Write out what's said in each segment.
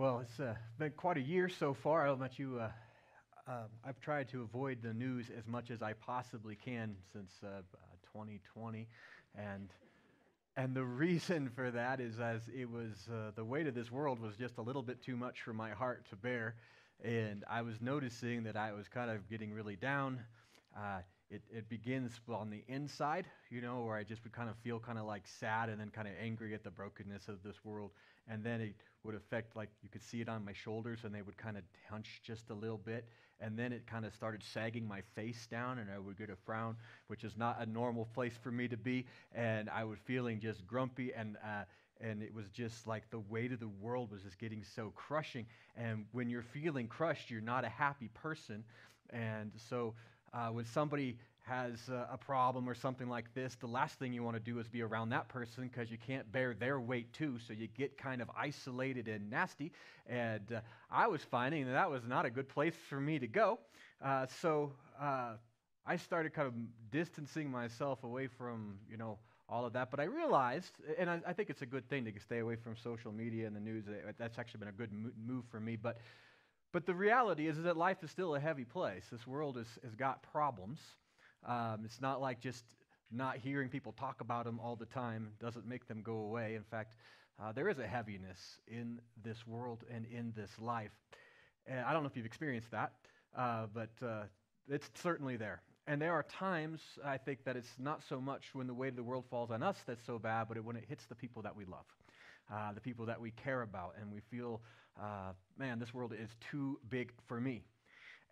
Well, it's uh, been quite a year so far. I don't know about you. Uh, uh, I've tried to avoid the news as much as I possibly can since 2020, uh, and and the reason for that is as it was uh, the weight of this world was just a little bit too much for my heart to bear, and I was noticing that I was kind of getting really down. It, it begins on the inside, you know, where I just would kind of feel kind of like sad and then kind of angry at the brokenness of this world. And then it would affect like you could see it on my shoulders and they would kind of hunch just a little bit. And then it kind of started sagging my face down and i would get a frown which is not a normal place for me to be. And i was feeling just grumpy and uh, and it was just like the weight of the world was just getting so crushing. And when you're feeling crushed you're not a happy person. And so uh, when somebody has a problem or something like this, the last thing you want to do is be around that person because you can't bear their weight too. So you get kind of isolated and nasty. And uh, I was finding that that was not a good place for me to go. Uh, so uh, I started kind of distancing myself away from, you know, all of that. But I realized, and I, I think it's a good thing to stay away from social media and the news. That's actually been a good move for me. But but the reality is, is that life is still a heavy place. This world is, has got problems. Um, it's not like just not hearing people talk about them all the time doesn't make them go away. In fact, uh, there is a heaviness in this world and in this life. And I don't know if you've experienced that, uh, but uh, it's certainly there. And there are times, I think, that it's not so much when the weight of the world falls on us that's so bad, but it, when it hits the people that we love, uh, the people that we care about, and we feel, uh, man, this world is too big for me.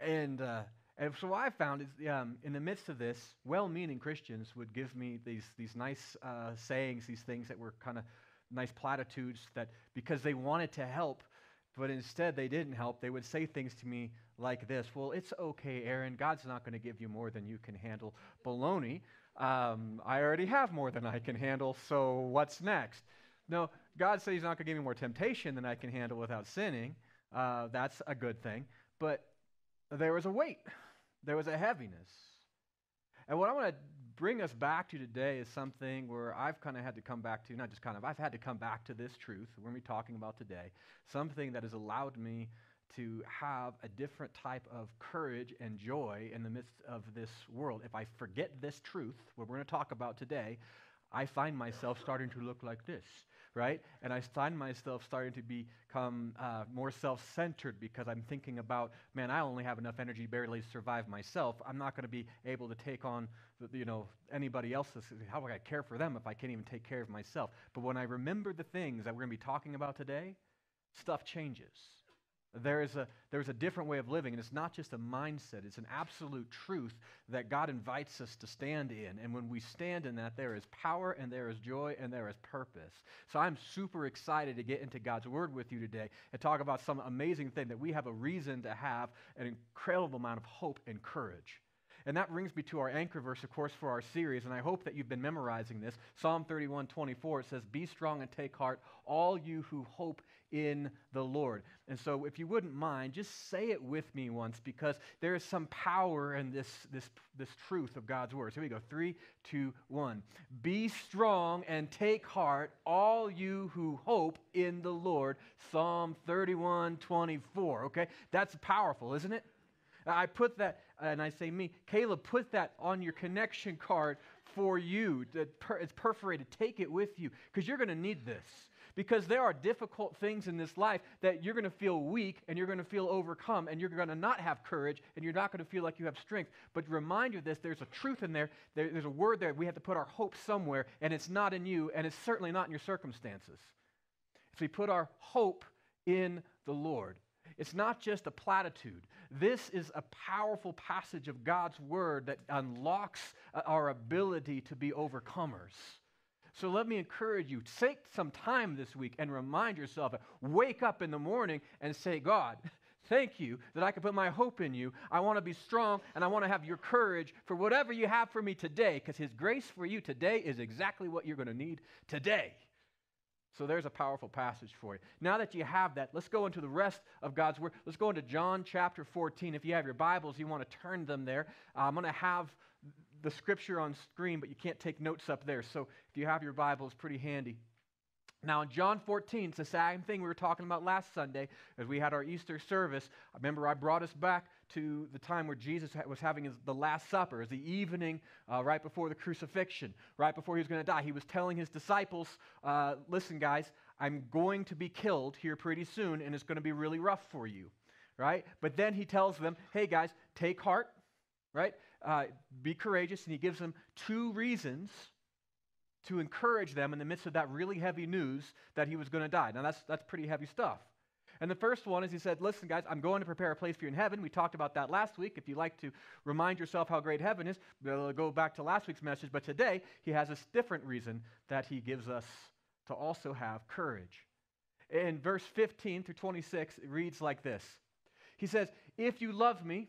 And uh, and so I found is um, in the midst of this, well-meaning Christians would give me these, these nice uh, sayings, these things that were kind of nice platitudes that because they wanted to help, but instead they didn't help, they would say things to me like this Well, it's okay, Aaron. God's not going to give you more than you can handle. Baloney. Um, I already have more than I can handle, so what's next? No, God said He's not going to give me more temptation than I can handle without sinning. Uh, that's a good thing. But there was a weight there was a heaviness. And what I want to bring us back to today is something where I've kind of had to come back to, not just kind of, I've had to come back to this truth we're going to be talking about today, something that has allowed me to have a different type of courage and joy in the midst of this world. If I forget this truth, what we're going to talk about today, I find myself starting to look like this right? And I find myself starting to become uh, more self centered because I'm thinking about, man, I only have enough energy barely to survive myself. I'm not going to be able to take on, you know, anybody else's. How would I care for them if I can't even take care of myself? But when I remember the things that we're going to be talking about today, stuff changes. There is a, there's a different way of living, and it's not just a mindset, it's an absolute truth that God invites us to stand in. And when we stand in that, there is power, and there is joy, and there is purpose. So I'm super excited to get into God's Word with you today and talk about some amazing thing that we have a reason to have an incredible amount of hope and courage. And that brings me to our anchor verse, of course, for our series. And I hope that you've been memorizing this. Psalm 31 24, it says, Be strong and take heart, all you who hope in the Lord. And so, if you wouldn't mind, just say it with me once because there is some power in this, this, this truth of God's word. So, here we go. Three, two, one. Be strong and take heart, all you who hope in the Lord. Psalm 31 24. Okay? That's powerful, isn't it? I put that, and I say me, Caleb, put that on your connection card for you. It's perforated. Take it with you because you're going to need this because there are difficult things in this life that you're going to feel weak and you're going to feel overcome and you're going to not have courage and you're not going to feel like you have strength. But remind you of this there's a truth in there. there. There's a word there. We have to put our hope somewhere, and it's not in you, and it's certainly not in your circumstances. If we put our hope in the Lord, it's not just a platitude. This is a powerful passage of God's word that unlocks uh, our ability to be overcomers. So let me encourage you take some time this week and remind yourself, wake up in the morning and say, God, thank you that I can put my hope in you. I want to be strong and I want to have your courage for whatever you have for me today because His grace for you today is exactly what you're going to need today. So there's a powerful passage for you. Now that you have that, let's go into the rest of God's Word. Let's go into John chapter 14. If you have your Bibles, you want to turn them there. I'm going to have the scripture on screen, but you can't take notes up there. So if you have your Bible, it's pretty handy. Now, in John 14, it's the same thing we were talking about last Sunday as we had our Easter service. I remember I brought us back to the time where Jesus was having his, the Last Supper, as the evening uh, right before the crucifixion, right before he was going to die. He was telling his disciples, uh, Listen, guys, I'm going to be killed here pretty soon, and it's going to be really rough for you, right? But then he tells them, Hey, guys, take heart, right? Uh, be courageous. And he gives them two reasons to encourage them in the midst of that really heavy news that he was going to die. Now, that's, that's pretty heavy stuff. And the first one is he said, Listen, guys, I'm going to prepare a place for you in heaven. We talked about that last week. If you'd like to remind yourself how great heaven is, go back to last week's message. But today, he has a different reason that he gives us to also have courage. In verse 15 through 26, it reads like this He says, If you love me,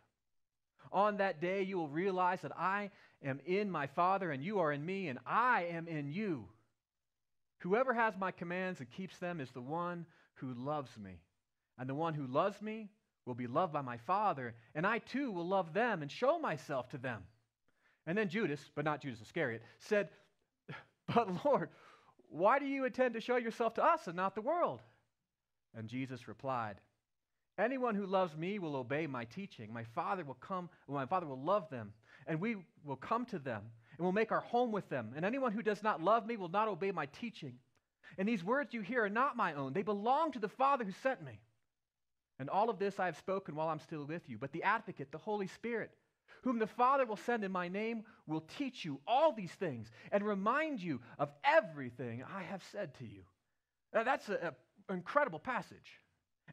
On that day, you will realize that I am in my Father, and you are in me, and I am in you. Whoever has my commands and keeps them is the one who loves me. And the one who loves me will be loved by my Father, and I too will love them and show myself to them. And then Judas, but not Judas Iscariot, said, But Lord, why do you intend to show yourself to us and not the world? And Jesus replied, Anyone who loves me will obey my teaching. My Father will come, my Father will love them, and we will come to them, and will make our home with them. And anyone who does not love me will not obey my teaching. And these words you hear are not my own, they belong to the Father who sent me. And all of this I have spoken while I'm still with you. But the advocate, the Holy Spirit, whom the Father will send in my name, will teach you all these things and remind you of everything I have said to you. Now, that's an incredible passage.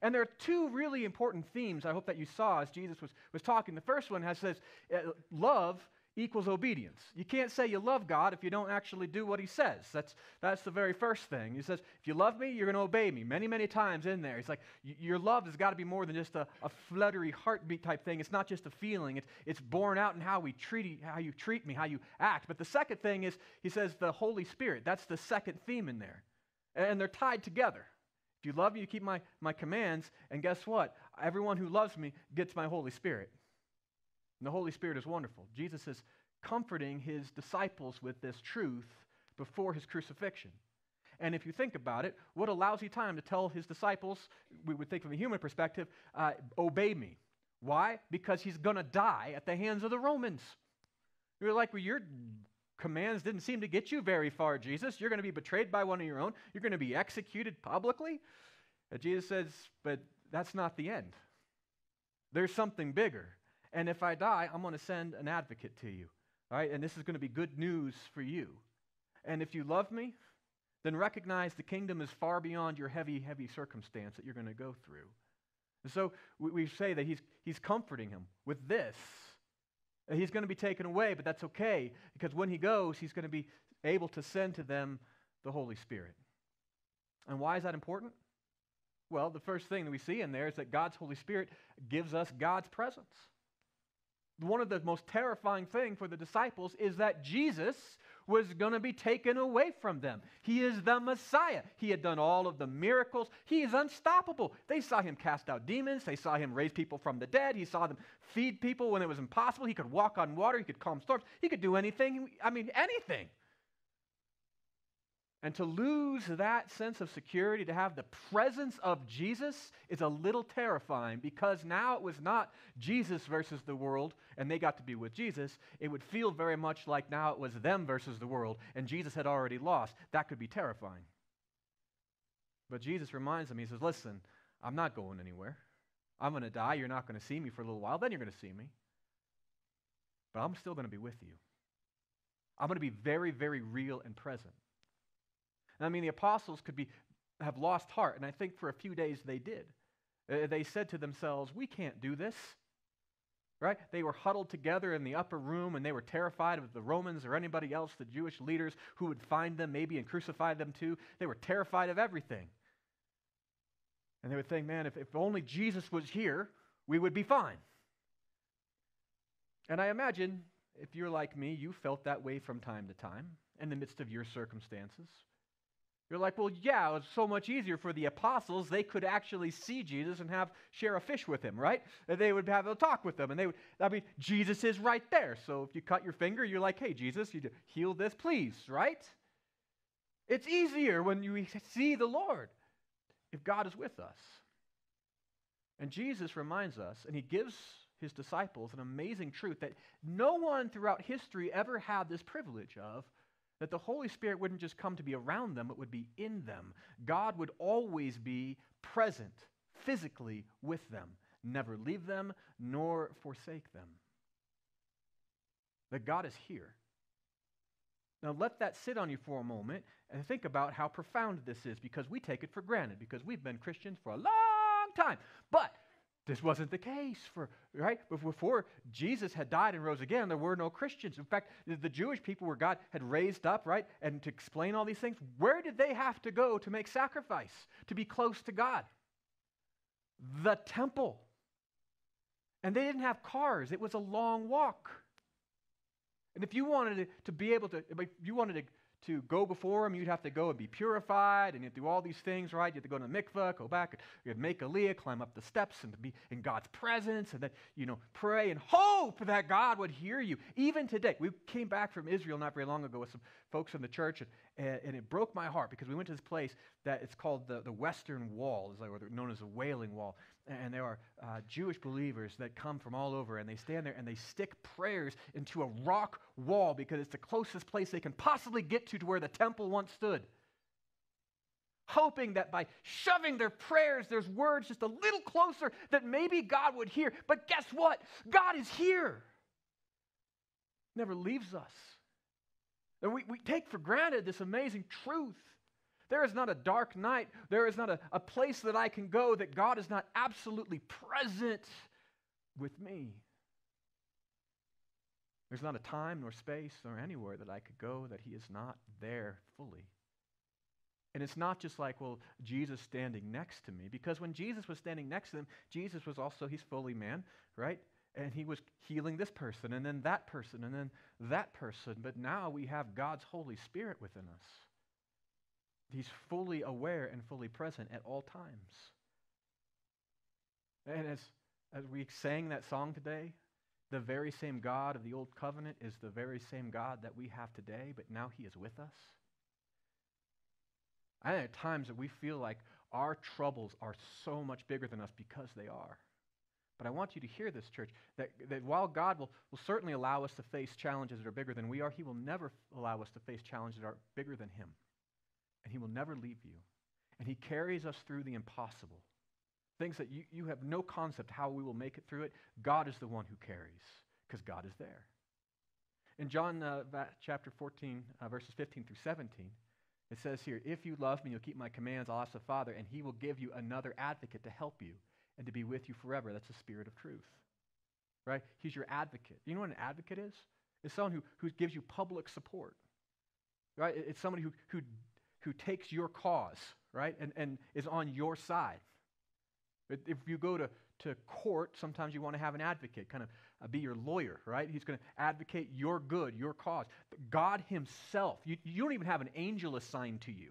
And there are two really important themes I hope that you saw as Jesus was, was talking. The first one has says, uh, love equals obedience. You can't say you love God if you don't actually do what he says. That's, that's the very first thing. He says, if you love me, you're going to obey me. Many, many times in there. He's like, your love has got to be more than just a, a fluttery heartbeat type thing. It's not just a feeling. It's, it's born out in how we treat, how you treat me, how you act. But the second thing is, he says, the Holy Spirit. That's the second theme in there. And they're tied together. If you love me, you keep my, my commands. And guess what? Everyone who loves me gets my Holy Spirit. And the Holy Spirit is wonderful. Jesus is comforting his disciples with this truth before his crucifixion. And if you think about it, what a lousy time to tell his disciples, we would think from a human perspective, uh, obey me. Why? Because he's going to die at the hands of the Romans. You're like, well, your commands didn't seem to get you very far, Jesus. You're going to be betrayed by one of your own. You're going to be executed publicly. And Jesus says, but that's not the end. There's something bigger. And if I die, I'm going to send an advocate to you. All right? And this is going to be good news for you. And if you love me, then recognize the kingdom is far beyond your heavy, heavy circumstance that you're going to go through. And so we, we say that he's, he's comforting him with this. Uh, he's going to be taken away, but that's okay because when he goes, he's going to be able to send to them the Holy Spirit. And why is that important? Well, the first thing that we see in there is that God's Holy Spirit gives us God's presence one of the most terrifying thing for the disciples is that Jesus was going to be taken away from them. He is the Messiah. He had done all of the miracles. He is unstoppable. They saw him cast out demons. They saw him raise people from the dead. He saw them feed people when it was impossible. He could walk on water. He could calm storms. He could do anything. I mean, anything. And to lose that sense of security, to have the presence of Jesus, is a little terrifying because now it was not Jesus versus the world and they got to be with Jesus. It would feel very much like now it was them versus the world and Jesus had already lost. That could be terrifying. But Jesus reminds them, He says, Listen, I'm not going anywhere. I'm going to die. You're not going to see me for a little while. Then you're going to see me. But I'm still going to be with you. I'm going to be very, very real and present. I mean, the apostles could be, have lost heart, and I think for a few days they did. Uh, they said to themselves, We can't do this. Right? They were huddled together in the upper room and they were terrified of the Romans or anybody else, the Jewish leaders who would find them maybe and crucify them too. They were terrified of everything. And they would think, man, if, if only Jesus was here, we would be fine. And I imagine if you're like me, you felt that way from time to time in the midst of your circumstances. You're like, well, yeah, it was so much easier for the apostles. They could actually see Jesus and have share a fish with him, right? They would have a talk with them, and they would. I mean, Jesus is right there. So if you cut your finger, you're like, hey, Jesus, you heal this, please, right? It's easier when you see the Lord if God is with us. And Jesus reminds us, and he gives his disciples an amazing truth that no one throughout history ever had this privilege of that the Holy Spirit wouldn't just come to be around them, it would be in them. God would always be present physically with them, never leave them nor forsake them. That God is here. Now, let that sit on you for a moment and think about how profound this is because we take it for granted because we've been Christians for a long time. But this wasn't the case for right before Jesus had died and rose again. There were no Christians. In fact, the Jewish people where God had raised up, right, and to explain all these things, where did they have to go to make sacrifice to be close to God? The temple. And they didn't have cars. It was a long walk. And if you wanted to, be able to, if you wanted to to go before him, you'd have to go and be purified, and you'd do all these things, right? You'd have to go to the mikvah, go back, you'd make aliyah, climb up the steps, and be in God's presence, and then, you know, pray and hope that God would hear you. Even today, we came back from Israel not very long ago with some folks from the church, and, and it broke my heart because we went to this place that it's called the, the Western Wall, is like, known as the Wailing Wall. And there are uh, Jewish believers that come from all over, and they stand there and they stick prayers into a rock wall because it's the closest place they can possibly get to to where the temple once stood. Hoping that by shoving their prayers, there's words just a little closer that maybe God would hear. But guess what? God is here. Never leaves us. And we, we take for granted this amazing truth. There is not a dark night, there is not a, a place that I can go that God is not absolutely present with me. There's not a time nor space nor anywhere that I could go that He is not there fully. And it's not just like, well, Jesus standing next to me, because when Jesus was standing next to him, Jesus was also, he's fully man, right? And he was healing this person, and then that person, and then that person. But now we have God's Holy Spirit within us. He's fully aware and fully present at all times. And as, as we sang that song today, the very same God of the old covenant is the very same God that we have today, but now he is with us. I think at times that we feel like our troubles are so much bigger than us because they are. But I want you to hear this, church, that, that while God will, will certainly allow us to face challenges that are bigger than we are, He will never allow us to face challenges that are bigger than Him. And He will never leave you. And He carries us through the impossible. Things that you, you have no concept how we will make it through it. God is the one who carries because God is there. In John uh, chapter 14, uh, verses 15 through 17, it says here, If you love me, you'll keep my commands. I'll ask the Father, and he will give you another advocate to help you and to be with you forever. That's the Spirit of truth. Right? He's your advocate. You know what an advocate is? It's someone who, who gives you public support. Right? It's somebody who, who, who takes your cause, right? And, and is on your side. If you go to, to court, sometimes you want to have an advocate, kind of uh, be your lawyer, right? He's going to advocate your good, your cause. But God Himself, you, you don't even have an angel assigned to you,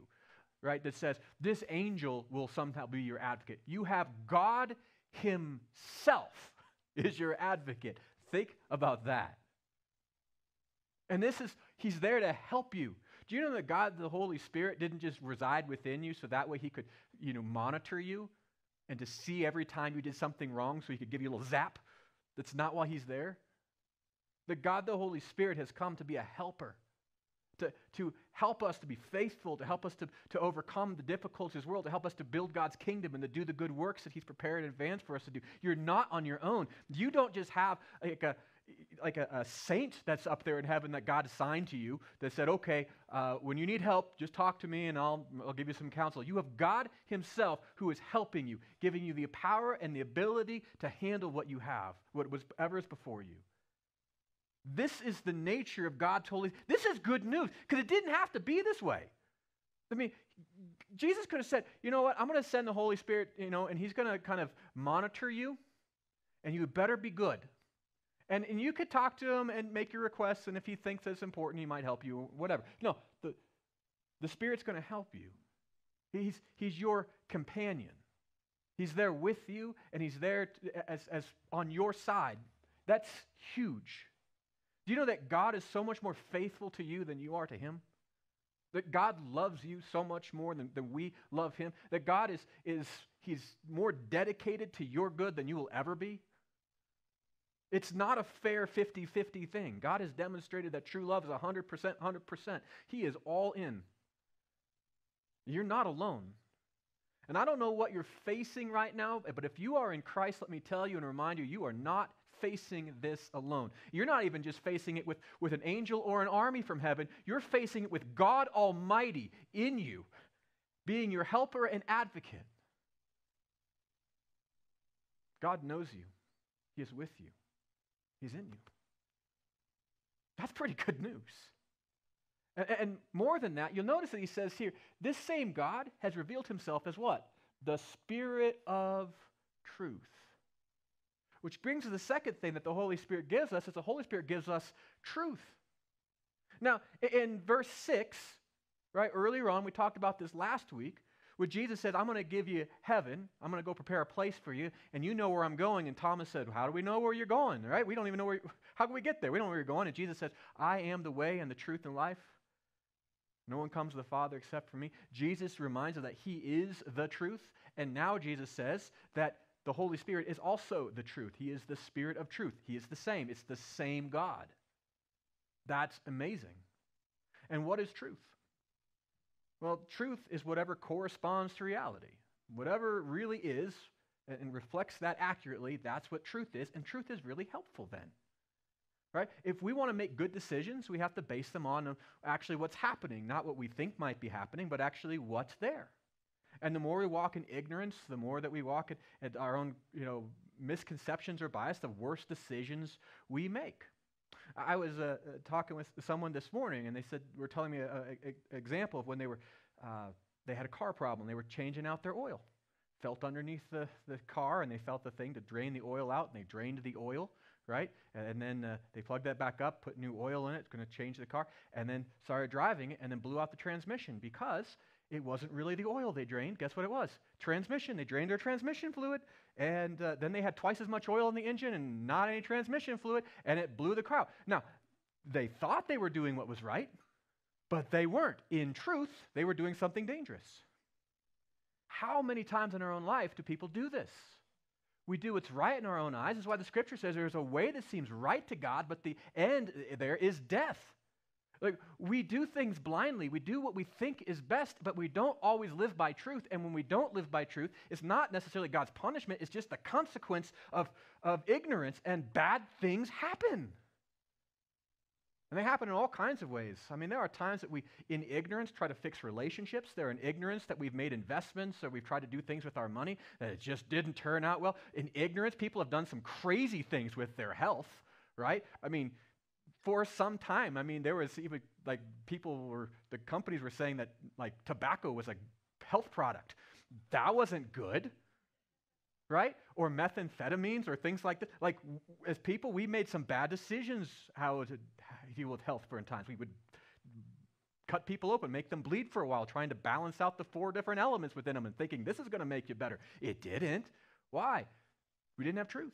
right? That says this angel will somehow be your advocate. You have God Himself is your advocate. Think about that. And this is, He's there to help you. Do you know that God, the Holy Spirit, didn't just reside within you so that way He could, you know, monitor you? and to see every time you did something wrong so he could give you a little zap. That's not why he's there. The God, the Holy Spirit, has come to be a helper, to, to help us to be faithful, to help us to, to overcome the difficulties of this world, to help us to build God's kingdom and to do the good works that he's prepared in advance for us to do. You're not on your own. You don't just have like a, like a, a, saint that's up there in heaven that God assigned to you that said, okay, uh, when you need help, just talk to me and I'll, I'll give you some counsel. You have God Himself who is helping you, giving you the power and the ability to handle what you have, whatever is before you. This is the nature of God totally. This is good news because it didn't have to be this way. I mean, Jesus could have said, you know what, I'm going to send the Holy Spirit, you know, and he's going to kind of monitor you, and you better be good. And, and you could talk to him and make your requests, and if he thinks it's important, he might help you, whatever. No, the, the Spirit's going to help you. He's, he's your companion. He's there with you, and he's there as, as on your side. That's huge. Do you know that God is so much more faithful to you than you are to him? That God loves you so much more than, than we love him? That God is, is he's more dedicated to your good than you will ever be? It's not a fair 50 50 thing. God has demonstrated that true love is 100%, 100%. He is all in. You're not alone. And I don't know what you're facing right now, but if you are in Christ, let me tell you and remind you, you are not facing this alone. You're not even just facing it with, with an angel or an army from heaven, you're facing it with God Almighty in you, being your helper and advocate. God knows you, He is with you. He's in you. That's pretty good news. And, and, more than that, you'll notice that he says here, this same God has revealed himself as what? The Spirit of truth. Which brings to the second thing that the Holy Spirit gives us is the Holy Spirit gives us truth. Now, in verse 6, right, earlier on, we talked about this last week, when Jesus said, I'm going to give you heaven, I'm going to go prepare a place for you, and you know where I'm going. And Thomas said, How do we know where you're going? Right? We don't even know where, how can we get there? We don't know where you're going. And Jesus says, I am the way and the truth and life. No one comes to the Father except for me. Jesus reminds us that He is the truth. And now Jesus says that the Holy Spirit is also the truth. He is the Spirit of truth. He is the same. It's the same God. That's amazing. And what is truth? Well, truth is whatever corresponds to reality. Whatever really is and reflects that accurately, that's what truth is. And truth is really helpful then. Right? If we want to make good decisions, we have to base them on uh, actually what's happening, not what we think might be happening, but actually what's there. And the more we walk in ignorance, the more that we walk at, at our own you know, misconceptions or bias, the worse decisions we make. I was uh, uh, talking with someone this morning, and they said were telling me an example of when they were uh, they had a car problem. They were changing out their oil. Felt underneath the, the car, and they felt the thing to drain the oil out, and they drained the oil, right? And, and then uh, they plugged that back up, put new oil in it. Going to change the car, and then started driving it, and then blew out the transmission because it wasn't really the oil they drained. Guess what it was? Transmission. They drained their transmission fluid, and uh, then they had twice as much oil in the engine and not any transmission fluid, and it blew the car out. Now, they thought they were doing what was right, but they weren't. In truth, they were doing something dangerous. How many times in our own life do people do this? We do what's right in our own eyes. That's why the scripture says there's a way that seems right to God, but the end there is death. Like, we do things blindly. We do what we think is best, but we don't always live by truth. And when we don't live by truth, it's not necessarily God's punishment, it's just the consequence of, of ignorance, and bad things happen. And they happen in all kinds of ways. I mean, there are times that we, in ignorance, try to fix relationships. There are in ignorance that we've made investments or we've tried to do things with our money that it just didn't turn out well. In ignorance, people have done some crazy things with their health, right? I mean, for some time. I mean, there was even like people were, the companies were saying that like tobacco was a health product. That wasn't good, right? Or methamphetamines or things like that. Like, as people, we made some bad decisions how to deal with health for times. We would cut people open, make them bleed for a while, trying to balance out the four different elements within them and thinking this is going to make you better. It didn't. Why? We didn't have truth.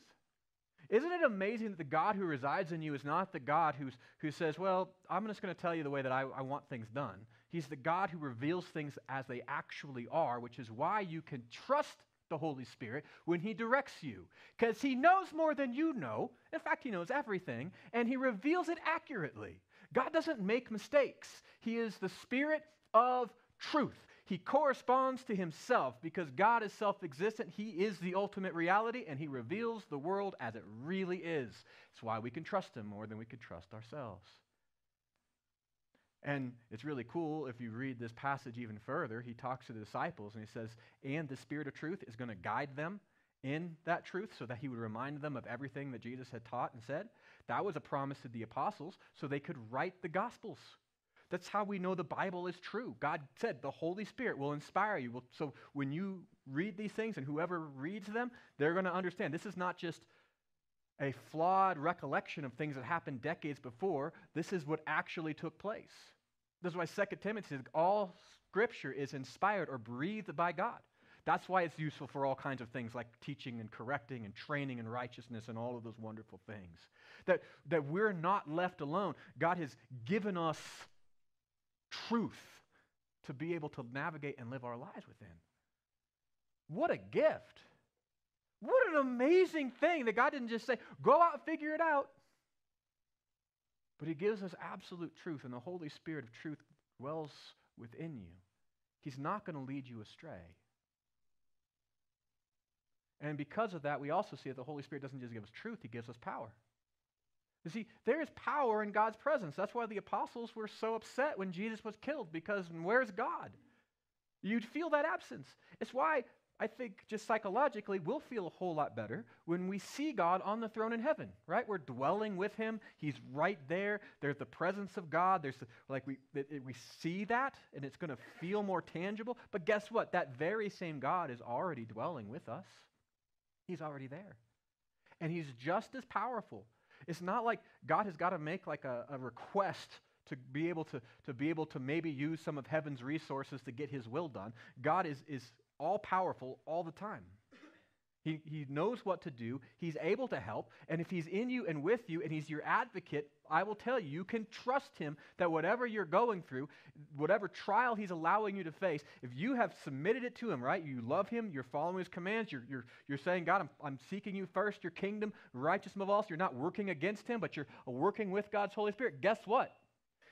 Isn't it amazing that the God who resides in you is not the God who's, who says, Well, I'm just going to tell you the way that I, I want things done? He's the God who reveals things as they actually are, which is why you can trust the Holy Spirit when He directs you. Because He knows more than you know. In fact, He knows everything, and He reveals it accurately. God doesn't make mistakes, He is the Spirit of truth. He corresponds to himself because God is self existent. He is the ultimate reality, and he reveals the world as it really is. It's why we can trust him more than we could trust ourselves. And it's really cool if you read this passage even further. He talks to the disciples and he says, And the Spirit of truth is going to guide them in that truth so that he would remind them of everything that Jesus had taught and said. That was a promise to the apostles so they could write the Gospels That's how we know the Bible is true. God said the Holy Spirit will inspire you. So when you read these things and whoever reads them, they're going to understand this is not just a flawed recollection of things that happened decades before. This is what actually took place. This is why 2 Timothy says all scripture is inspired or breathed by God. That's why it's useful for all kinds of things like teaching and correcting and training and righteousness and all of those wonderful things. That, that we're not left alone. God has given us truth to be able to navigate and live our lives within. What a gift! What an amazing thing that God didn't just say, go out and figure it out. But He gives us absolute truth, and the Holy Spirit of truth dwells within you. He's not going to lead you astray. And because of that, we also see that the Holy Spirit doesn't just give us truth, He gives us power. You see, there is power in God's presence. That's why the apostles were so upset when Jesus was killed, because where's God? You'd feel that absence. It's why I think just psychologically we'll feel a whole lot better when we see God on the throne in heaven, right? We're dwelling with him. He's right there. There's the presence of God. There's the, like we it, it, we see that and it's going to feel more tangible. But guess what? That very same God is already dwelling with us. He's already there. And he's just as powerful. It's not like God has got to make like a, a request to be able to, to be able to maybe use some of heaven's resources to get his will done. God is, is all powerful all the time. He, he knows what to do. He's able to help. And if he's in you and with you and he's your advocate, I will tell you, you can trust him that whatever you're going through, whatever trial he's allowing you to face, if you have submitted it to him, right? You love him, you're following his commands, you're, you're, you're saying, God, I'm, I'm seeking you first, your kingdom, righteousness above all. So you're not working against him, but you're working with God's Holy Spirit. Guess what?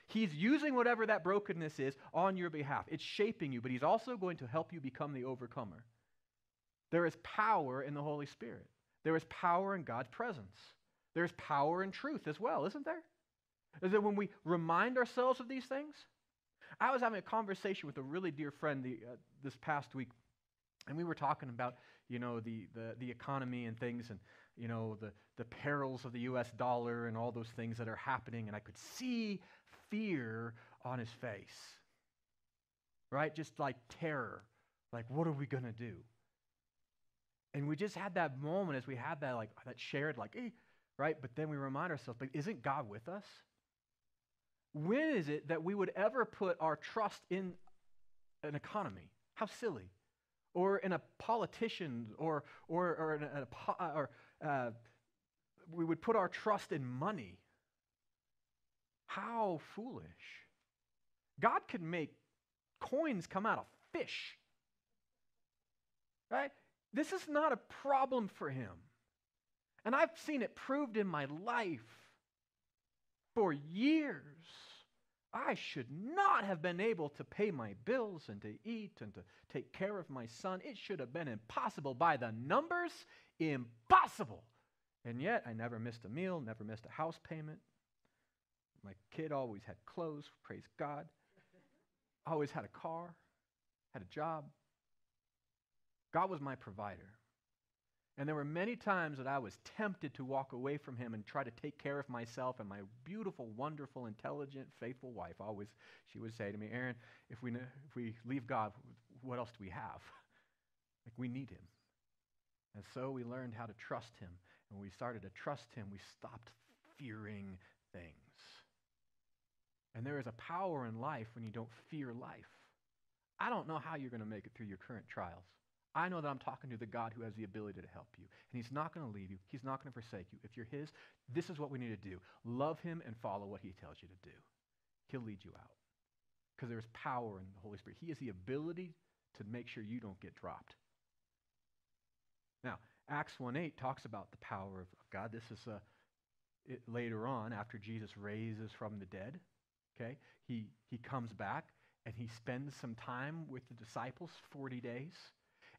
He's using whatever that brokenness is on your behalf. It's shaping you, but he's also going to help you become the overcomer. There is power in the Holy Spirit. There is power in God's presence. There's power in truth as well, isn't there? Is that when we remind ourselves of these things? I was having a conversation with a really dear friend the, uh, this past week, and we were talking about, you know, the, the, the economy and things and, you know, the, the perils of the U.S. dollar and all those things that are happening, and I could see fear on his face, right? Just like terror. Like, what are we going to do? And we just had that moment as we had that like that shared like, eh, right? But then we remind ourselves, but isn't God with us? When is it that we would ever put our trust in an economy? How silly. Or in a politician, or or or, in a, or uh, we would put our trust in money. How foolish! God could make coins come out of fish, right? This is not a problem for him. And I've seen it proved in my life for years. I should not have been able to pay my bills and to eat and to take care of my son. It should have been impossible by the numbers. Impossible. And yet, I never missed a meal, never missed a house payment. My kid always had clothes, praise God. Always had a car, had a job. God was my provider. And there were many times that I was tempted to walk away from him and try to take care of myself and my beautiful, wonderful, intelligent, faithful wife. Always, she would say to me, Aaron, if we, if we leave God, what else do we have? like, we need him. And so we learned how to trust him. And when we started to trust him, we stopped fearing things. And there is a power in life when you don't fear life. I don't know how you're going to make it through your current trials. I know that I'm talking to the God who has the ability to help you. And He's not going to leave you, He's not going to forsake you. If you're His, this is what we need to do love Him and follow what He tells you to do. He'll lead you out. Because there's power in the Holy Spirit. He has the ability to make sure you don't get dropped. Now, Acts 1 8 talks about the power of God. This is uh, it, later on after Jesus raises from the dead. Okay? He, he comes back and he spends some time with the disciples, 40 days.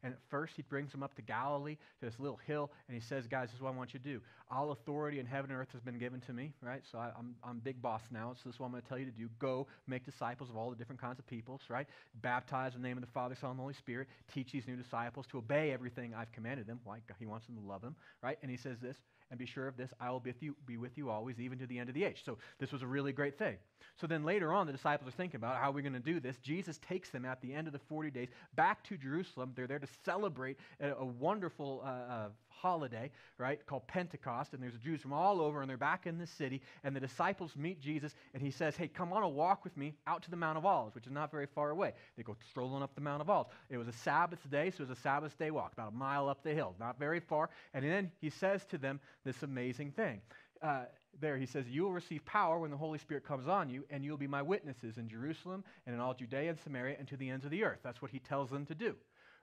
And at first, he brings them up to Galilee, to this little hill, and he says, Guys, this is what I want you to do. All authority in heaven and earth has been given to me, right? So I, am I'm, I'm big boss now, so this is what I'm going to tell you to do. Go make disciples of all the different kinds of peoples, right? Baptize in the name of the Father, Son, and Holy Spirit. Teach these new disciples to obey everything I've commanded them. Like he wants them to love him, right? And he says this, and be sure of this, I will be with, you, be with you always, even to the end of the age. So this was a really great thing. So then later on, the disciples are thinking about how we're going to do this. Jesus takes them at the end of the 40 days back to Jerusalem. They're there to celebrate a, a wonderful uh, uh, holiday, right, called Pentecost. And there's Jews from all over, and they're back in the city. And the disciples meet Jesus, and he says, Hey, come on a walk with me out to the Mount of Olives, which is not very far away. They go strolling up the Mount of Olives. It was a Sabbath day, so it was a Sabbath day walk, about a mile up the hill, not very far. And then he says to them this amazing thing. Uh, there he says, You will receive power when the Holy Spirit comes on you, and you'll be my witnesses in Jerusalem and in all Judea and Samaria and to the ends of the earth. That's what he tells them to do,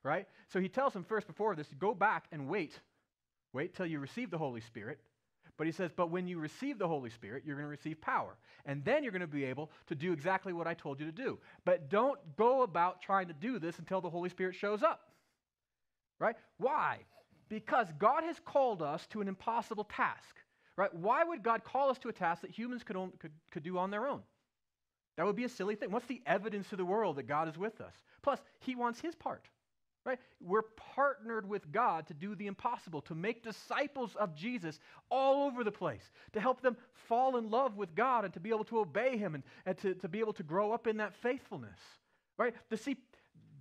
right? So he tells them first before this, go back and wait Wait till you receive the Holy Spirit. But he says, but when you receive the Holy Spirit, you're going to receive power. And then you're going to be able to do exactly what I told you to do. But don't go about trying to do this until the Holy Spirit shows up. Right? Why? Because God has called us to an impossible task. Right? Why would God call us to a task that humans could, own, could, could do on their own? That would be a silly thing. What's the evidence to the world that God is with us? Plus, He wants His part. Right? We're partnered with God to do the impossible, to make disciples of Jesus all over the place, to help them fall in love with God and to be able to obey Him and, and to, to be able to grow up in that faithfulness. Right? To see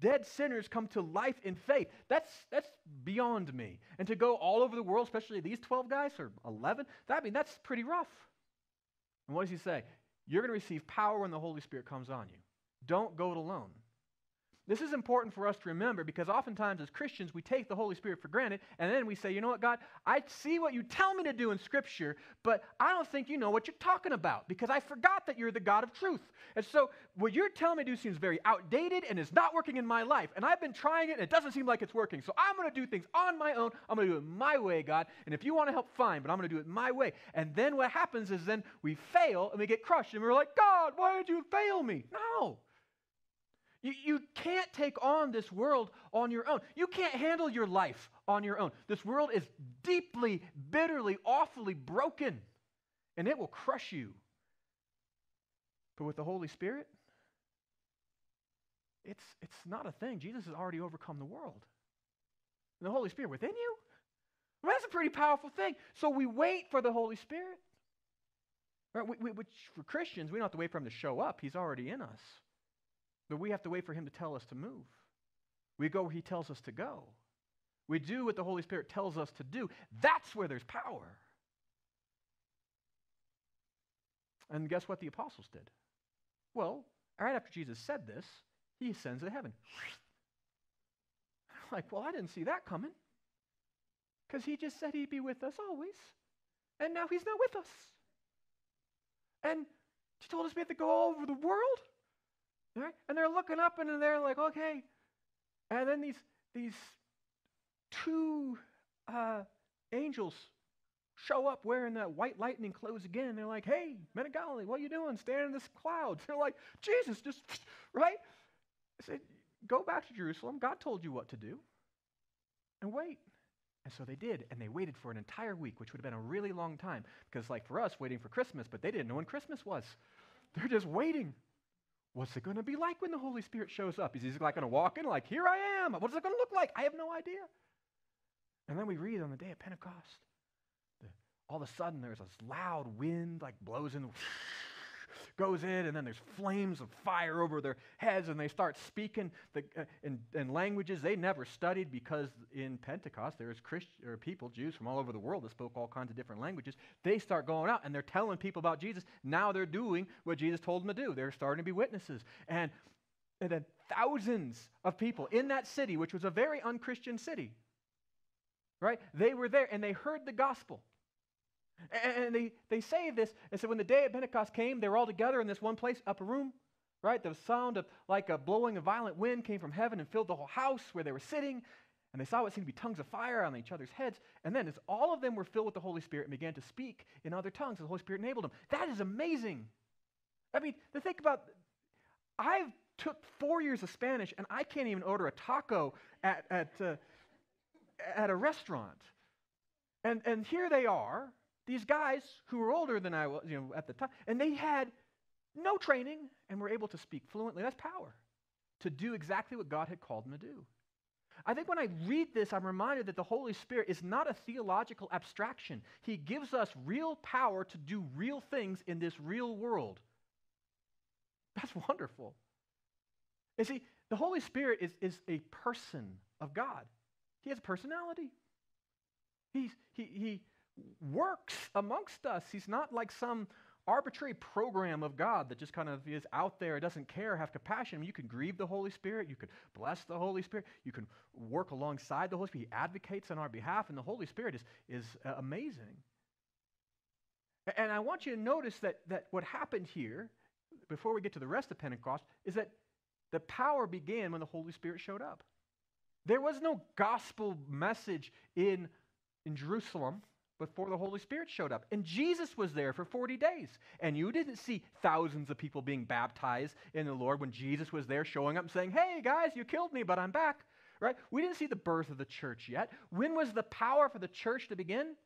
dead sinners come to life in faith. That's, that's beyond me. And to go all over the world, especially these 12 guys or 11, that, I mean, that's pretty rough. And what does he say? You're going to receive power when the Holy Spirit comes on you. Don't go it alone. This is important for us to remember because oftentimes as Christians, we take the Holy Spirit for granted and then we say, you know what, God, I see what you tell me to do in Scripture, but I don't think you know what you're talking about because I forgot that you're the God of truth. And so what you're telling me to do seems very outdated and is not working in my life. And I've been trying it and it doesn't seem like it's working. So I'm going to do things on my own. I'm going to do it my way, God. And if you want to help, fine, but I'm going to do it my way. And then what happens is then we fail and we get crushed and we're like, God, why did you fail me? No. You, you can't take on this world on your own. You can't handle your life on your own. This world is deeply, bitterly, awfully broken, and it will crush you. But with the Holy Spirit, it's, it's not a thing. Jesus has already overcome the world. And the Holy Spirit within you? Well, that's a pretty powerful thing. So we wait for the Holy Spirit. Right? We, we, which for Christians, we don't have to wait for him to show up. He's already in us. But we have to wait for him to tell us to move. We go where he tells us to go. We do what the Holy Spirit tells us to do. That's where there's power. And guess what the apostles did? Well, right after Jesus said this, he ascends to heaven. like, well, I didn't see that coming. Because he just said he'd be with us always. And now he's not with us. And he told us we have to go all over the world. Right? And they're looking up and they're like, okay. And then these, these two uh, angels show up wearing that white lightning clothes again. They're like, hey, men of Galilee, what are you doing? Standing in this cloud? They're like, Jesus, just, right? I said, go back to Jerusalem. God told you what to do. And wait. And so they did, and they waited for an entire week, which would have been a really long time. Because, like for us, waiting for Christmas, but they didn't know when Christmas was. They're just waiting. What's it going to be like when the Holy Spirit shows up? Is he like going to walk in like, here I am? What is it going to look like? I have no idea. And then we read on the day of Pentecost, all of a sudden there's this loud wind like blows in goes in, and then there's flames of fire over their heads, and they start speaking the, uh, in, in, languages they never studied because in Pentecost there was Christ, or people, Jews from all over the world that spoke all kinds of different languages. They start going out and they're telling people about Jesus. Now they're doing what Jesus told them to do. They're starting to be witnesses. And, and then thousands of people in that city, which was a very unchristian city, right? They were there and they heard the gospel. And they, they say this, and so when the day of Pentecost came, they were all together in this one place, upper room, right? The sound of like a blowing a violent wind came from heaven and filled the whole house where they were sitting. And they saw what seemed to be tongues of fire on each other's heads. And then, as all of them were filled with the Holy Spirit and began to speak in other tongues, the Holy Spirit enabled them. That is amazing. I mean, to think about, I've took four years of Spanish, and I can't even order a taco at, at, uh, at a restaurant. And, and here they are, these guys who were older than I was you know, at the time, and they had no training and were able to speak fluently. That's power to do exactly what God had called them to do. I think when I read this, I'm reminded that the Holy Spirit is not a theological abstraction. He gives us real power to do real things in this real world. That's wonderful. You see, the Holy Spirit is, is a person of God, He has a personality. He's, he, he works amongst us. He's not like some arbitrary program of God that just kind of is out there, doesn't care, have compassion. I mean, you can grieve the Holy Spirit, you can bless the Holy Spirit, you can work alongside the Holy Spirit. He advocates on our behalf, and the Holy Spirit is, is uh, amazing. And I want you to notice that, that what happened here, before we get to the rest of Pentecost, is that the power began when the Holy Spirit showed up. There was no gospel message in, in Jerusalem before the Holy Spirit showed up. And Jesus was there for 40 days. And you didn't see thousands of people being baptized in the Lord when Jesus was there showing up and saying, Hey, guys, you killed me, but I'm back. Right? We didn't see the birth of the church yet. When was the power for the church to begin?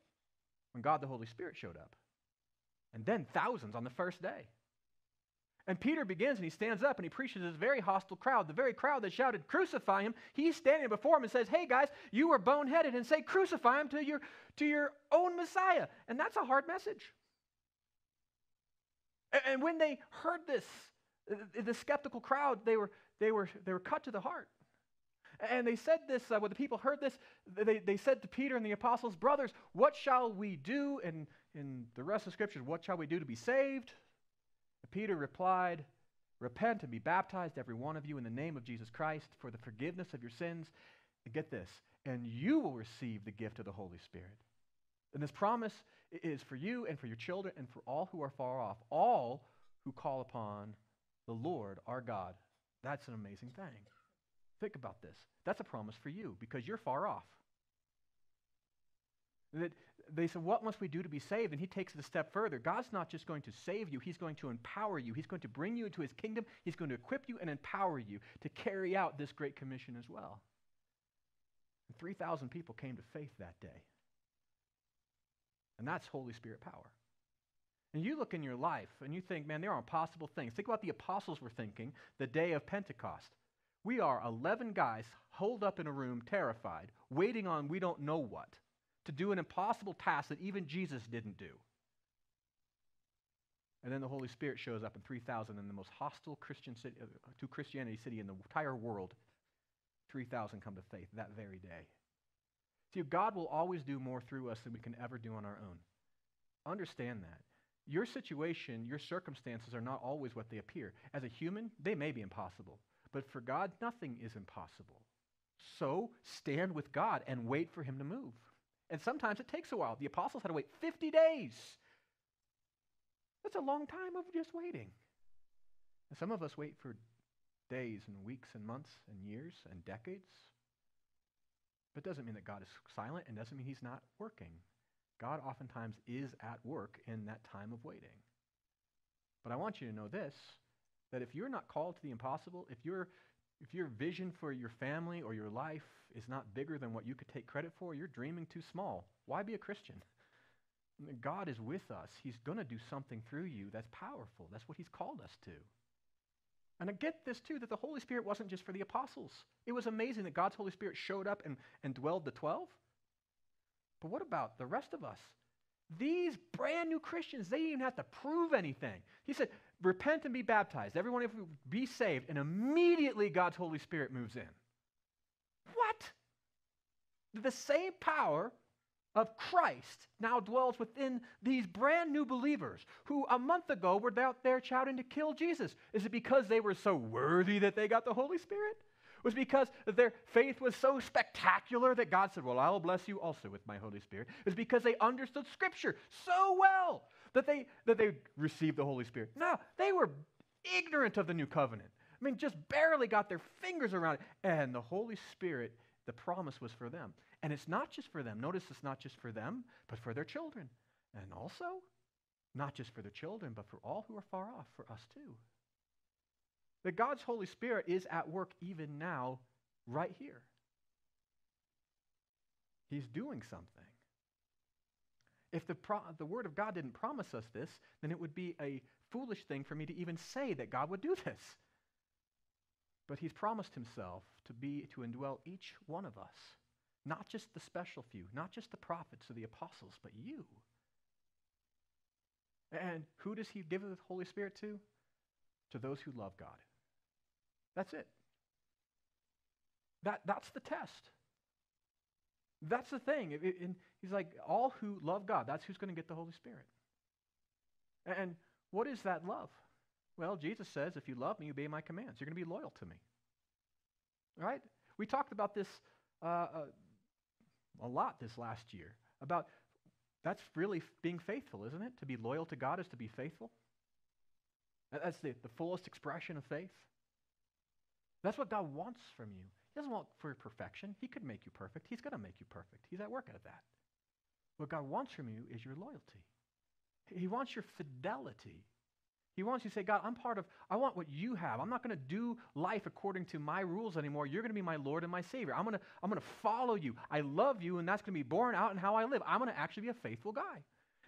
When God the Holy Spirit showed up. And then thousands on the first day. And Peter begins and he stands up and he preaches to this very hostile crowd, the very crowd that shouted, Crucify him. He's standing before him and says, Hey guys, you were boneheaded and say, Crucify him to your, to your own Messiah. And that's a hard message. And, and when they heard this, the skeptical crowd, they were, they were, they were cut to the heart. And they said this, uh, when the people heard this, they, they said to Peter and the apostles, Brothers, what shall we do? And in the rest of the scriptures, what shall we do to be saved? Peter replied, Repent and be baptized, every one of you, in the name of Jesus Christ for the forgiveness of your sins. And get this, and you will receive the gift of the Holy Spirit. And this promise is for you and for your children and for all who are far off, all who call upon the Lord our God. That's an amazing thing. Think about this. That's a promise for you because you're far off. That they said, What must we do to be saved? And he takes it a step further. God's not just going to save you, He's going to empower you. He's going to bring you into His kingdom. He's going to equip you and empower you to carry out this great commission as well. And 3,000 people came to faith that day. And that's Holy Spirit power. And you look in your life and you think, man, there are impossible things. Think about the apostles were thinking the day of Pentecost. We are 11 guys holed up in a room, terrified, waiting on we don't know what to do an impossible task that even Jesus didn't do. And then the Holy Spirit shows up in 3,000 in the most hostile Christian city, uh, to Christianity city in the entire world. 3,000 come to faith that very day. See, God will always do more through us than we can ever do on our own. Understand that. Your situation, your circumstances are not always what they appear. As a human, they may be impossible. But for God, nothing is impossible. So stand with God and wait for Him to move. And sometimes it takes a while. The apostles had to wait 50 days. That's a long time of just waiting. And some of us wait for days and weeks and months and years and decades. But it doesn't mean that God is silent and doesn't mean he's not working. God oftentimes is at work in that time of waiting. But I want you to know this that if you're not called to the impossible, if you're if your vision for your family or your life is not bigger than what you could take credit for, you're dreaming too small. Why be a Christian? God is with us. He's going to do something through you that's powerful. That's what He's called us to. And I get this too that the Holy Spirit wasn't just for the apostles. It was amazing that God's Holy Spirit showed up and, and dwelled the 12. But what about the rest of us? These brand new Christians, they didn't even have to prove anything. He said, repent and be baptized. Everyone if we be saved. And immediately God's Holy Spirit moves in. What? The same power of Christ now dwells within these brand new believers who a month ago were out there shouting to kill Jesus. Is it because they were so worthy that they got the Holy Spirit? Was because their faith was so spectacular that God said, Well, I'll bless you also with my Holy Spirit. It's because they understood Scripture so well that they, that they received the Holy Spirit. No, they were ignorant of the new covenant. I mean, just barely got their fingers around it. And the Holy Spirit, the promise was for them. And it's not just for them. Notice it's not just for them, but for their children. And also, not just for their children, but for all who are far off, for us too. That God's Holy Spirit is at work even now, right here. He's doing something. If the, pro- the Word of God didn't promise us this, then it would be a foolish thing for me to even say that God would do this. But He's promised Himself to be, to indwell each one of us, not just the special few, not just the prophets or the apostles, but you. And who does He give the Holy Spirit to? To those who love God. That's it. That, that's the test. That's the thing. It, it, he's like, all who love God, that's who's going to get the Holy Spirit. And what is that love? Well, Jesus says, if you love me, obey my commands. You're going to be loyal to me. Right? We talked about this uh, uh, a lot this last year about that's really being faithful, isn't it? To be loyal to God is to be faithful. That's the, the fullest expression of faith. That's what God wants from you. He doesn't want for perfection. He could make you perfect. He's going to make you perfect. He's at work at that. What God wants from you is your loyalty. He wants your fidelity. He wants you to say, God, I'm part of, I want what you have. I'm not going to do life according to my rules anymore. You're going to be my Lord and my Savior. I'm going to, I'm going to follow you. I love you, and that's going to be borne out in how I live. I'm going to actually be a faithful guy.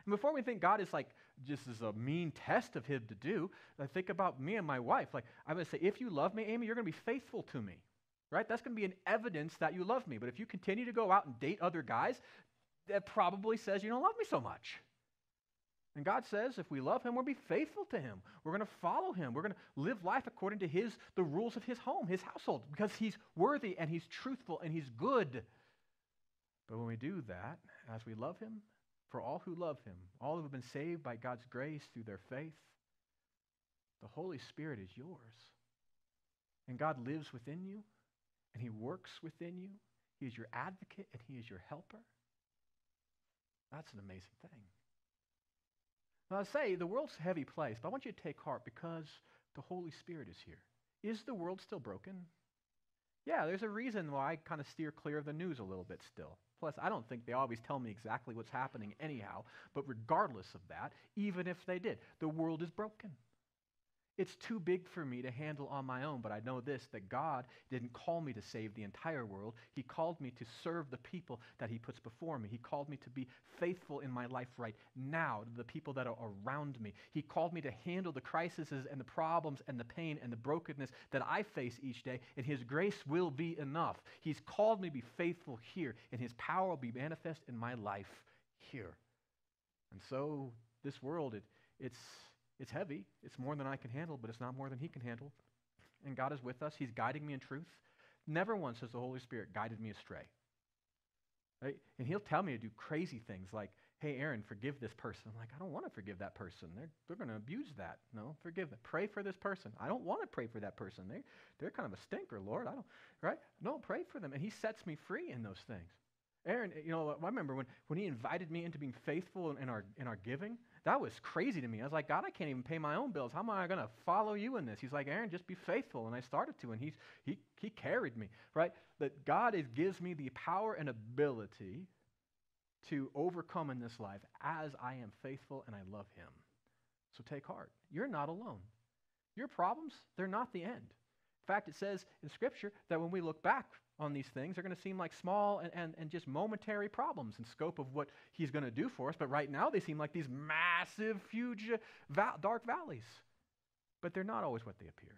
And before we think God is like just as a mean test of him to do, I think about me and my wife. Like, I'm going to say, if you love me, Amy, you're going to be faithful to me. Right? That's going to be an evidence that you love me. But if you continue to go out and date other guys, that probably says you don't love me so much. And God says if we love him, we'll be faithful to him. We're going to follow him. We're going to live life according to his the rules of his home, his household, because he's worthy and he's truthful and he's good. But when we do that, as we love him, for all who love him, all who have been saved by God's grace through their faith, the Holy Spirit is yours. And God lives within you, and he works within you. He is your advocate, and he is your helper. That's an amazing thing. Now, I say the world's a heavy place, but I want you to take heart because the Holy Spirit is here. Is the world still broken? Yeah, there's a reason why I kind of steer clear of the news a little bit still. Plus, I don't think they always tell me exactly what's happening anyhow, but regardless of that, even if they did, the world is broken. It's too big for me to handle on my own, but I know this that God didn't call me to save the entire world. He called me to serve the people that He puts before me. He called me to be faithful in my life right now to the people that are around me. He called me to handle the crises and the problems and the pain and the brokenness that I face each day, and His grace will be enough. He's called me to be faithful here, and His power will be manifest in my life here. And so, this world, it, it's it's heavy. It's more than I can handle, but it's not more than He can handle. And God is with us. He's guiding me in truth. Never once has the Holy Spirit guided me astray. Right? And He'll tell me to do crazy things like, hey, Aaron, forgive this person. I'm like, I don't want to forgive that person. They're, they're going to abuse that. No, forgive them. Pray for this person. I don't want to pray for that person. They, they're kind of a stinker, Lord. I don't, right? No, pray for them. And He sets me free in those things. Aaron, you know, I remember when, when he invited me into being faithful in, in, our, in our giving, that was crazy to me. I was like, God, I can't even pay my own bills. How am I going to follow you in this? He's like, Aaron, just be faithful. And I started to, and he's, he, he carried me, right? That God is, gives me the power and ability to overcome in this life as I am faithful and I love him. So take heart. You're not alone. Your problems, they're not the end. In fact, it says in Scripture that when we look back on these things. They're going to seem like small and, and, and just momentary problems in scope of what he's going to do for us. But right now, they seem like these massive, huge, dark valleys. But they're not always what they appear.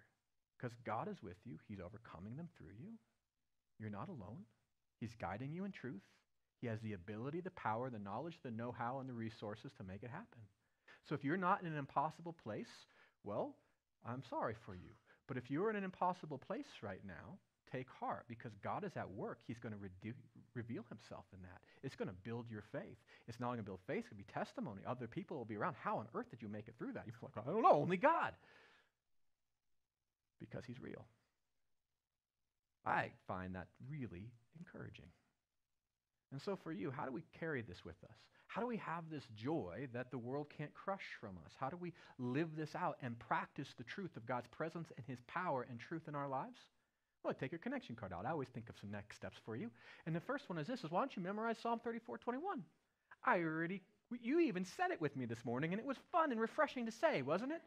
Because God is with you, He's overcoming them through you. You're not alone. He's guiding you in truth. He has the ability, the power, the knowledge, the know how, and the resources to make it happen. So if you're not in an impossible place, well, I'm sorry for you. But if you're in an impossible place right now, take heart because God is at work. He's going to redu- reveal himself in that. It's going to build your faith. It's not only going to build faith, it's going to be testimony. Other people will be around. How on earth did you make it through that? You're like, I don't know, only God. Because he's real. I find that really encouraging. And so, for you, how do we carry this with us? How do we have this joy that the world can't crush from us? How do we live this out and practice the truth of God's presence and his power and truth in our lives? Well, take your connection card out. I always think of some next steps for you. And the first one is this is why don't you memorize Psalm 34, 21? I already, you even said it with me this morning, and it was fun and refreshing to say, wasn't it?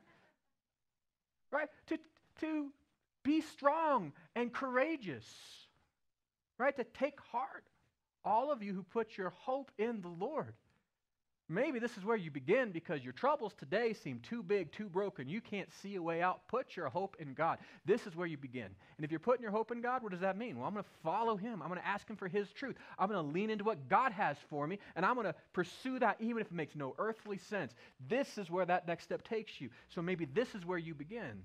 Right? To, to Be strong and courageous, right? To take heart. All of you who put your hope in the Lord. Maybe this is where you begin because your troubles today seem too big, too broken. You can't see a way out. Put your hope in God. This is where you begin. And if you're putting your hope in God, what does that mean? Well, I'm going to follow Him. I'm going to ask Him for His truth. I'm going to lean into what God has for me, and I'm going to pursue that even if it makes no earthly sense. This is where that next step takes you. So maybe this is where you begin.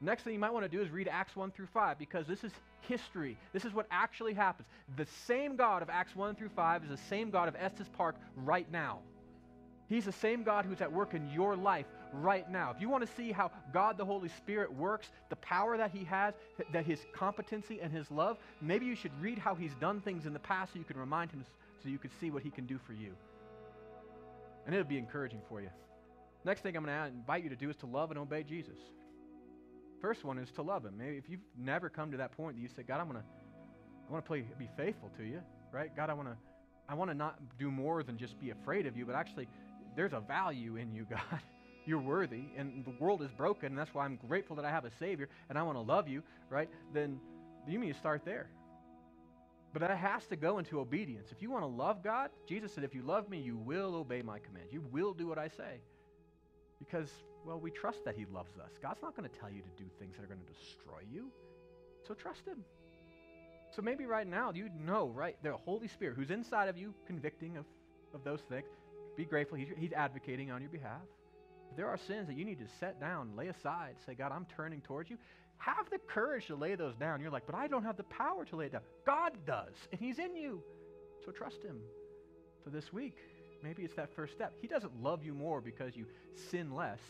Next thing you might want to do is read Acts 1 through 5 because this is history. This is what actually happens. The same God of Acts 1 through 5 is the same God of Estes Park right now. He's the same God who's at work in your life right now. If you want to see how God the Holy Spirit works, the power that He has, that His competency and His love, maybe you should read how He's done things in the past so you can remind Him, so you can see what He can do for you. And it'll be encouraging for you. Next thing I'm going to invite you to do is to love and obey Jesus. First one is to love Him. Maybe if you've never come to that point that you say, God, I'm gonna, I want to play, be faithful to you, right? God, I want to, I want to not do more than just be afraid of you, but actually, there's a value in you, God. You're worthy, and the world is broken, and that's why I'm grateful that I have a Savior, and I want to love you, right? Then you need to start there. But that has to go into obedience. If you want to love God, Jesus said, if you love me, you will obey my commands. You will do what I say. Because well, we trust that He loves us. God's not going to tell you to do things that are going to destroy you. So trust Him. So maybe right now you know, right? The Holy Spirit who's inside of you, convicting of, of those things. Be grateful. He's, he's advocating on your behalf. If there are sins that you need to set down, lay aside, say, God, I'm turning towards you. Have the courage to lay those down. You're like, but I don't have the power to lay it down. God does, and He's in you. So trust Him. So this week, maybe it's that first step. He doesn't love you more because you sin less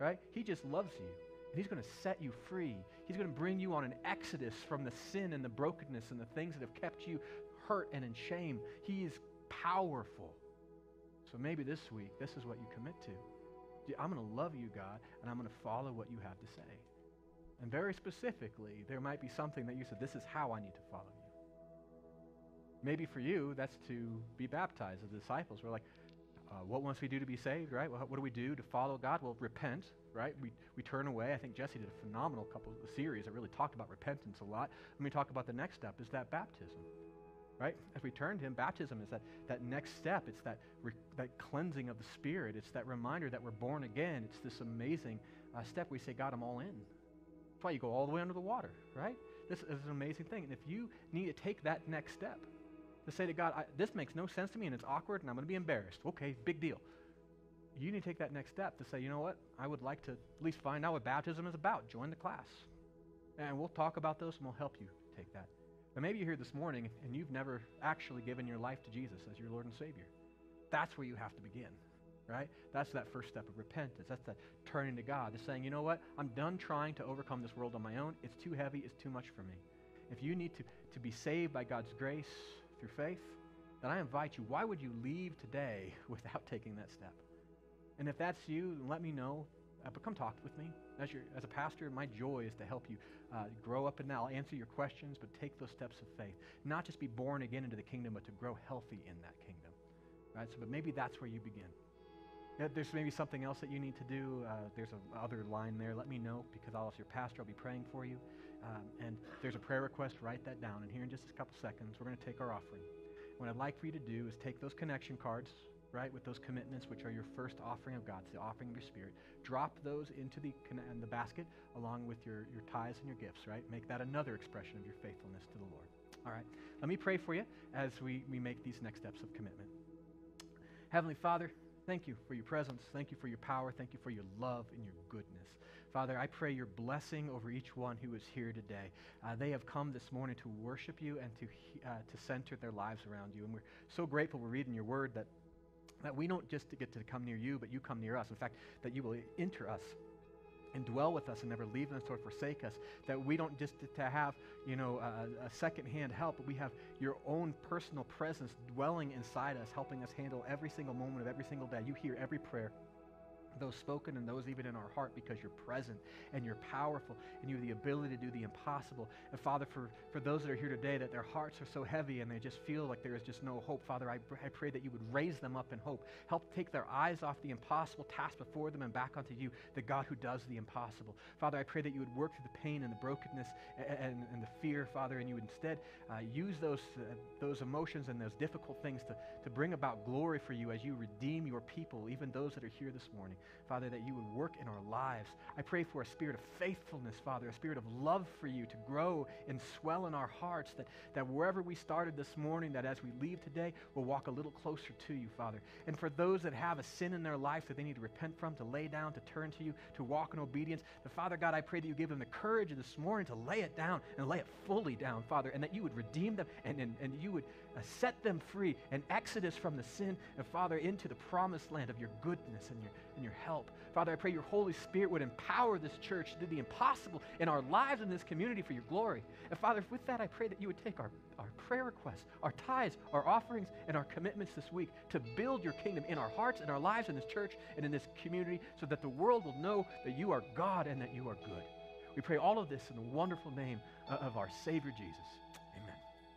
right? He just loves you. And he's going to set you free. He's going to bring you on an exodus from the sin and the brokenness and the things that have kept you hurt and in shame. He is powerful. So maybe this week, this is what you commit to. I'm going to love you, God, and I'm going to follow what you have to say. And very specifically, there might be something that you said, this is how I need to follow you. Maybe for you, that's to be baptized. The disciples were like, uh, what must we do to be saved, right? Well, what do we do to follow God? Well, repent, right? We, we turn away. I think Jesse did a phenomenal couple of series that really talked about repentance a lot. Let me talk about the next step is that baptism, right? As we turn to Him, baptism is that, that next step. It's that, re, that cleansing of the Spirit. It's that reminder that we're born again. It's this amazing uh, step we say, God, I'm all in. That's why you go all the way under the water, right? This is an amazing thing. And if you need to take that next step, to say to God, this makes no sense to me and it's awkward and I'm going to be embarrassed. Okay, big deal. You need to take that next step to say, you know what? I would like to at least find out what baptism is about. Join the class. And we'll talk about those and we'll help you take that. But maybe you're here this morning and you've never actually given your life to Jesus as your Lord and Savior. That's where you have to begin, right? That's that first step of repentance. That's that turning to God, to saying, you know what? I'm done trying to overcome this world on my own. It's too heavy. It's too much for me. If you need to, to be saved by God's grace, through faith, then I invite you, why would you leave today without taking that step? And if that's you, let me know. Uh, but come talk with me. As, your, as a pastor, my joy is to help you uh, grow up in that. I'll answer your questions, but take those steps of faith. Not just be born again into the kingdom, but to grow healthy in that kingdom. Right? So, but maybe that's where you begin. There's maybe something else that you need to do. Uh, there's another line there. Let me know because I'll, as your pastor, I'll be praying for you. Um, and there's a prayer request, write that down. And here in just a couple seconds, we're going to take our offering. What I'd like for you to do is take those connection cards, right, with those commitments, which are your first offering of God, it's the offering of your spirit. Drop those into the, in the basket along with your, your tithes and your gifts, right? Make that another expression of your faithfulness to the Lord. All right. Let me pray for you as we, we make these next steps of commitment. Heavenly Father, thank you for your presence. Thank you for your power. Thank you for your love and your goodness. Father, I pray your blessing over each one who is here today. Uh, they have come this morning to worship you and to, uh, to center their lives around you. And we're so grateful we're reading your word that, that we don't just get to come near you, but you come near us. In fact, that you will enter us and dwell with us and never leave us or forsake us. That we don't just to have, you know, a, a second-hand help, but we have your own personal presence dwelling inside us, helping us handle every single moment of every single day. You hear every prayer. Those spoken and those even in our heart because you're present and you're powerful and you have the ability to do the impossible. And Father, for, for those that are here today that their hearts are so heavy and they just feel like there is just no hope, Father, I, I pray that you would raise them up in hope. Help take their eyes off the impossible task before them and back onto you, the God who does the impossible. Father, I pray that you would work through the pain and the brokenness and, and, and the fear, Father, and you would instead uh, use those, uh, those emotions and those difficult things to, to bring about glory for you as you redeem your people, even those that are here this morning. Father, that you would work in our lives. I pray for a spirit of faithfulness, Father, a spirit of love for you to grow and swell in our hearts, that, that wherever we started this morning, that as we leave today, we'll walk a little closer to you, Father. And for those that have a sin in their life that they need to repent from, to lay down, to turn to you, to walk in obedience, the Father God, I pray that you give them the courage this morning to lay it down and lay it fully down, Father, and that you would redeem them and, and, and you would Uh, set them free, an exodus from the sin, and Father, into the promised land of your goodness and your, and your help. Father, I pray your Holy Spirit would empower this church to do the impossible in our lives in this community for your glory. And Father, with that, I pray that you would take our, our prayer requests, our tithes, our offerings, and our commitments this week to build your kingdom in our hearts, and our lives, in this church, and in this community, so that the world will know that you are God and that you are good. We pray all of this in the wonderful name uh, of our Savior Jesus.